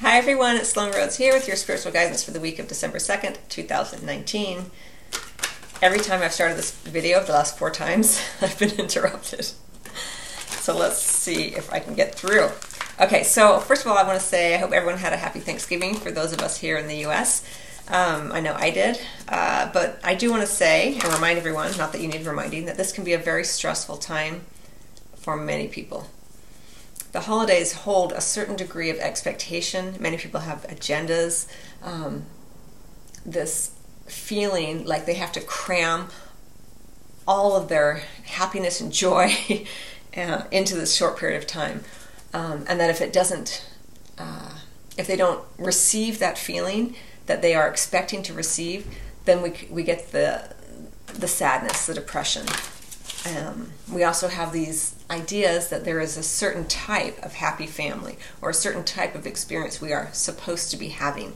Hi everyone, it's Sloan Rhodes here with your spiritual guidance for the week of December 2nd, 2019. Every time I've started this video, the last four times, I've been interrupted. So let's see if I can get through. Okay, so first of all, I want to say I hope everyone had a happy Thanksgiving for those of us here in the US. Um, I know I did, uh, but I do want to say and remind everyone, not that you need reminding, that this can be a very stressful time for many people. The holidays hold a certain degree of expectation. Many people have agendas. Um, this feeling like they have to cram all of their happiness and joy uh, into this short period of time. Um, and that if it doesn't, uh, if they don't receive that feeling, that they are expecting to receive, then we, we get the, the sadness, the depression. Um, we also have these ideas that there is a certain type of happy family or a certain type of experience we are supposed to be having.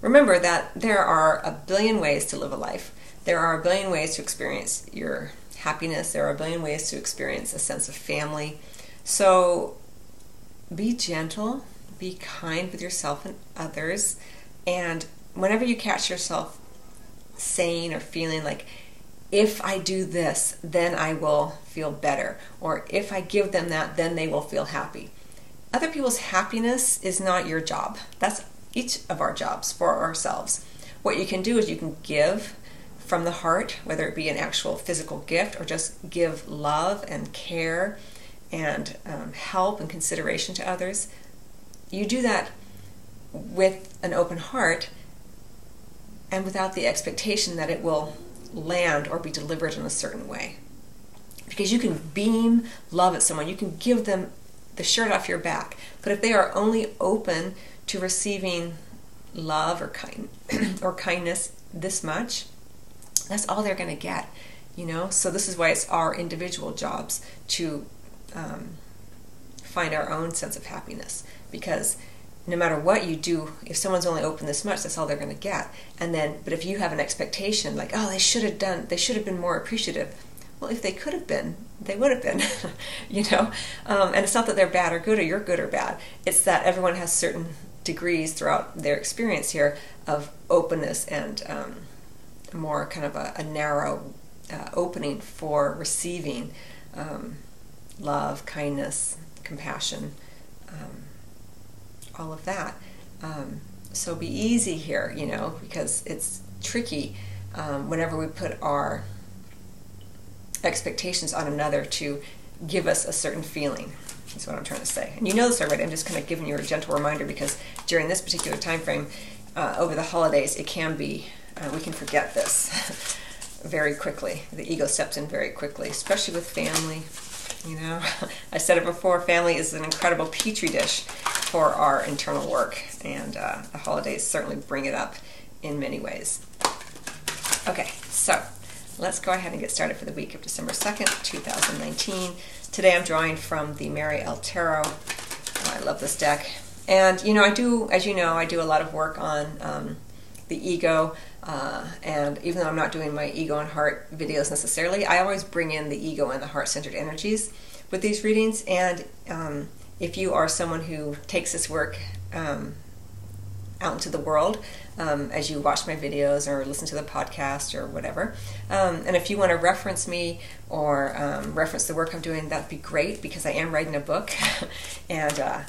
Remember that there are a billion ways to live a life. There are a billion ways to experience your happiness. There are a billion ways to experience a sense of family. So be gentle, be kind with yourself and others, and whenever you catch yourself saying or feeling like, if I do this, then I will feel better, or if I give them that, then they will feel happy. Other people's happiness is not your job. That's each of our jobs for ourselves. What you can do is you can give from the heart, whether it be an actual physical gift or just give love and care and um, help and consideration to others. You do that with an open heart and without the expectation that it will land or be delivered in a certain way. Because you can beam love at someone, you can give them the shirt off your back, but if they are only open to receiving love or kind or kindness this much, that's all they're going to get. You know, so this is why it's our individual jobs to um, find our own sense of happiness because no matter what you do, if someone's only open this much, that's all they're going to get. And then, but if you have an expectation, like, oh, they should have done, they should have been more appreciative. Well, if they could have been, they would have been, you know. Um, and it's not that they're bad or good, or you're good or bad. It's that everyone has certain degrees throughout their experience here of openness and um, more kind of a, a narrow uh, opening for receiving um, love, kindness, compassion. Um, all of that. Um, so be easy here, you know, because it's tricky um, whenever we put our expectations on another to give us a certain feeling. That's what I'm trying to say. And you know this already. I'm just kind of giving you a gentle reminder because during this particular time frame, uh, over the holidays, it can be uh, we can forget this very quickly. The ego steps in very quickly, especially with family. You know, I said it before. Family is an incredible petri dish for our internal work, and uh, the holidays certainly bring it up in many ways. Okay, so let's go ahead and get started for the week of December 2nd, 2019. Today I'm drawing from the Marie-El Tarot. Oh, I love this deck. And, you know, I do, as you know, I do a lot of work on um, the ego. Uh, and even though I'm not doing my ego and heart videos necessarily, I always bring in the ego and the heart centered energies with these readings. And um, if you are someone who takes this work um, out into the world um, as you watch my videos or listen to the podcast or whatever. Um, and if you want to reference me or um, reference the work I'm doing, that'd be great because I am writing a book and uh,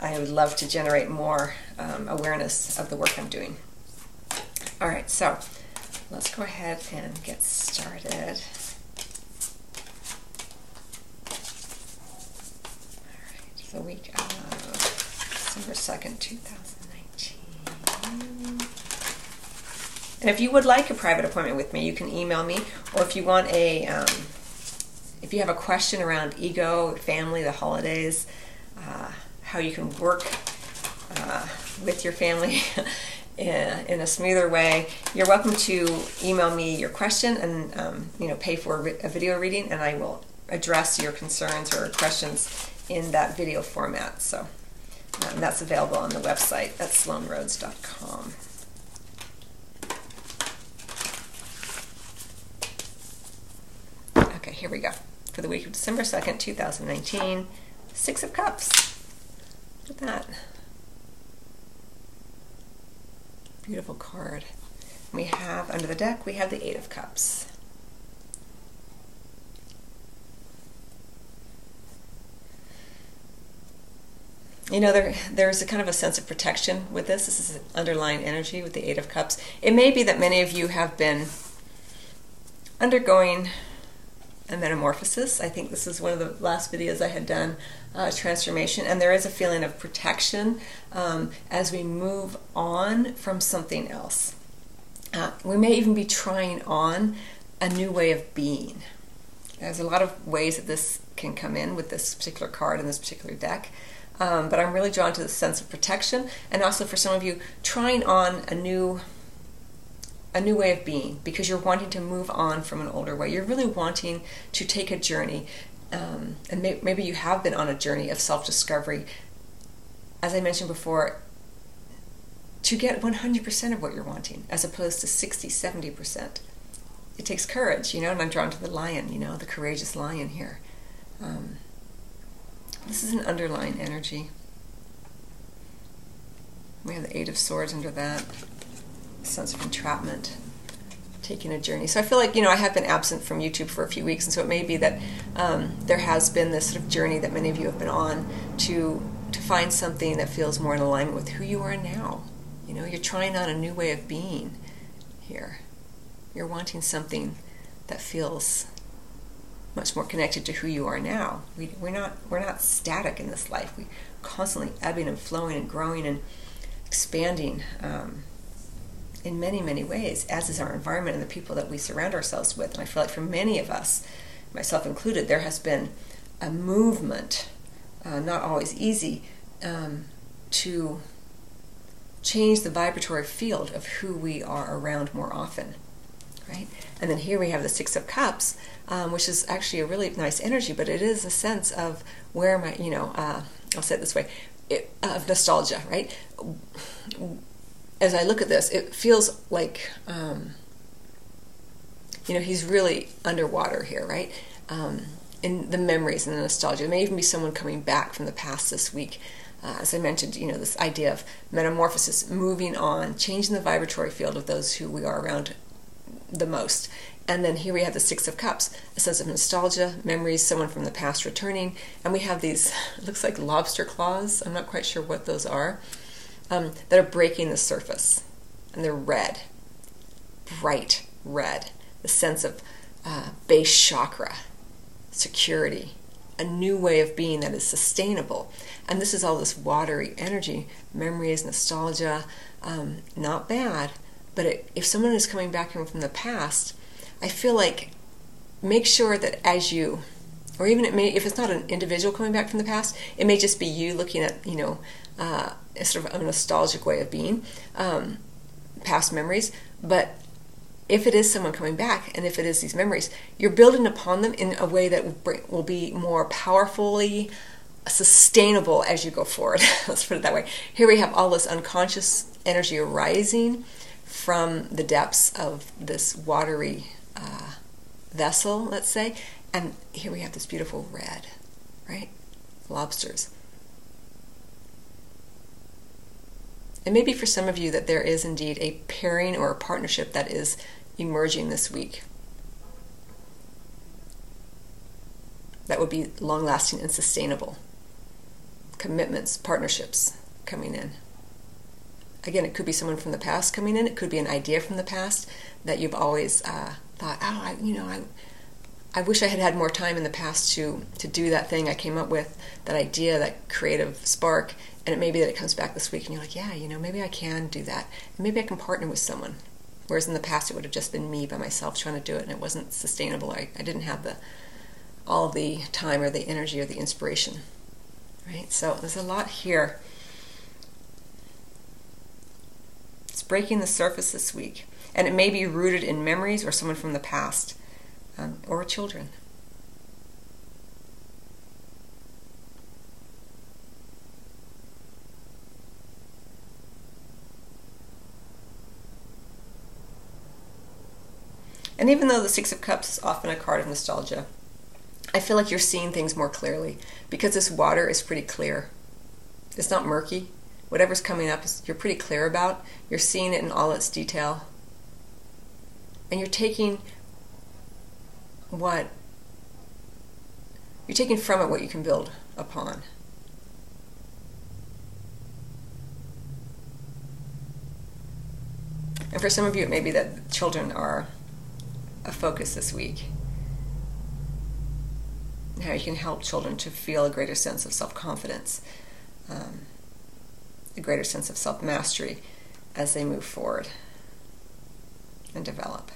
I would love to generate more um, awareness of the work I'm doing. All right, so let's go ahead and get started. The week of December 2nd, 2019. And if you would like a private appointment with me, you can email me, or if you want a, um, if you have a question around ego, family, the holidays, uh, how you can work uh, with your family in a smoother way, you're welcome to email me your question and um, you know pay for a video reading, and I will address your concerns or questions in that video format. So um, that's available on the website at sloanrhodes.com. Okay, here we go. For the week of December 2nd, 2019, Six of Cups. Look at that. Beautiful card. We have under the deck, we have the Eight of Cups. You know there there's a kind of a sense of protection with this. This is underlying energy with the eight of cups. It may be that many of you have been undergoing a metamorphosis. I think this is one of the last videos i had done uh, transformation and there is a feeling of protection um, as we move on from something else. Uh, we may even be trying on a new way of being. There's a lot of ways that this can come in with this particular card in this particular deck um, but I'm really drawn to the sense of protection, and also for some of you trying on a new a new way of being because you're wanting to move on from an older way. You're really wanting to take a journey, um, and may, maybe you have been on a journey of self discovery. As I mentioned before, to get 100% of what you're wanting as opposed to 60, 70%. It takes courage, you know, and I'm drawn to the lion, you know, the courageous lion here. Um, this is an underlying energy. We have the Eight of Swords under that. Sense of entrapment, taking a journey. So I feel like, you know, I have been absent from YouTube for a few weeks, and so it may be that um, there has been this sort of journey that many of you have been on to, to find something that feels more in alignment with who you are now. You know, you're trying on a new way of being here. You're wanting something that feels much more connected to who you are now. We, we're not we're not static in this life. We constantly ebbing and flowing and growing and expanding um, in many many ways, as is our environment and the people that we surround ourselves with. And I feel like for many of us, myself included, there has been a movement, uh, not always easy, um, to change the vibratory field of who we are around more often right? And then here we have the Six of Cups, um, which is actually a really nice energy, but it is a sense of where my, you know, uh, I'll say it this way, it, of nostalgia, right? As I look at this, it feels like, um, you know, he's really underwater here, right? Um, in the memories and the nostalgia. It may even be someone coming back from the past this week. Uh, as I mentioned, you know, this idea of metamorphosis, moving on, changing the vibratory field of those who we are around the most. And then here we have the Six of Cups, a sense of nostalgia, memories, someone from the past returning. And we have these, looks like lobster claws, I'm not quite sure what those are, um, that are breaking the surface. And they're red, bright red. The sense of uh, base chakra, security, a new way of being that is sustainable. And this is all this watery energy, memories, nostalgia, um, not bad, but it, if someone is coming back from the past, I feel like make sure that as you, or even it may, if it's not an individual coming back from the past, it may just be you looking at, you know, uh, a sort of a nostalgic way of being, um, past memories. But if it is someone coming back, and if it is these memories, you're building upon them in a way that will, bring, will be more powerfully sustainable as you go forward. Let's put it that way. Here we have all this unconscious energy arising from the depths of this watery uh, vessel, let's say, and here we have this beautiful red, right? Lobsters. It may be for some of you that there is indeed a pairing or a partnership that is emerging this week. That would be long lasting and sustainable. Commitments, partnerships coming in again, it could be someone from the past coming in. It could be an idea from the past that you've always uh, thought, oh, I, you know, I, I wish I had had more time in the past to to do that thing I came up with, that idea, that creative spark. And it may be that it comes back this week, and you're like, yeah, you know, maybe I can do that. Maybe I can partner with someone. Whereas in the past, it would have just been me by myself trying to do it, and it wasn't sustainable. I, I didn't have the all the time or the energy or the inspiration. Right. So there's a lot here It's breaking the surface this week, and it may be rooted in memories or someone from the past um, or children. And even though the Six of Cups is often a card of nostalgia, I feel like you're seeing things more clearly because this water is pretty clear. It's not murky, whatever's coming up, you're pretty clear about. You're seeing it in all its detail. And you're taking what you're taking from it what you can build upon. And for some of you, it may be that children are a focus this week. How you can help children to feel a greater sense of self confidence, um, a greater sense of self mastery as they move forward and develop.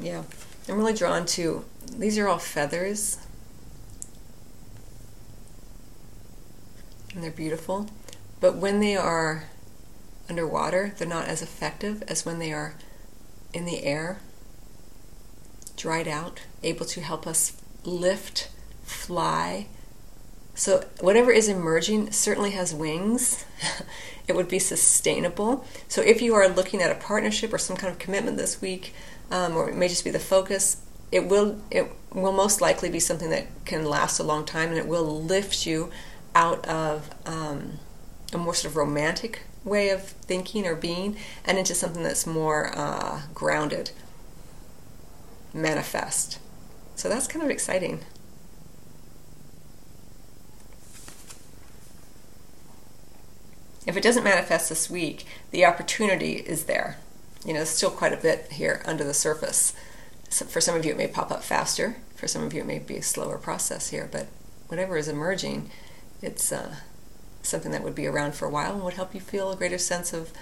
Yeah, I'm really drawn to these are all feathers. And they're beautiful. But when they are underwater, they're not as effective as when they are in the air, dried out, able to help us lift, fly. So, whatever is emerging certainly has wings. it would be sustainable. So, if you are looking at a partnership or some kind of commitment this week, um, or it may just be the focus, it will it will most likely be something that can last a long time, and it will lift you out of um, a more sort of romantic way of thinking or being, and into something that's more uh, grounded, manifest. So that's kind of exciting. If it doesn't manifest this week, the opportunity is there you know, there's still quite a bit here under the surface. So for some of you, it may pop up faster. For some of you, it may be a slower process here. But whatever is emerging, it's uh, something that would be around for a while and would help you feel a greater sense of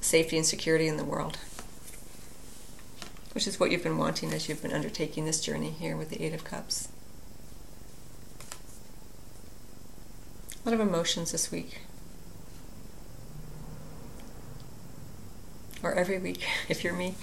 safety and security in the world. Which is what you've been wanting as you've been undertaking this journey here with the Eight of Cups. A lot of emotions this week. or every week if you're me.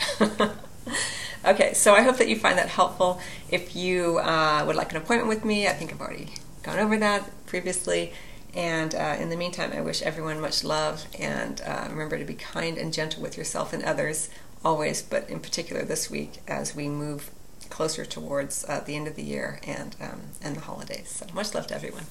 okay, so I hope that you find that helpful. If you uh, would like an appointment with me, I think I've already gone over that previously. And uh, in the meantime, I wish everyone much love and uh, remember to be kind and gentle with yourself and others always, but in particular this week as we move closer towards uh, the end of the year and, um, and the holidays. So much love to everyone.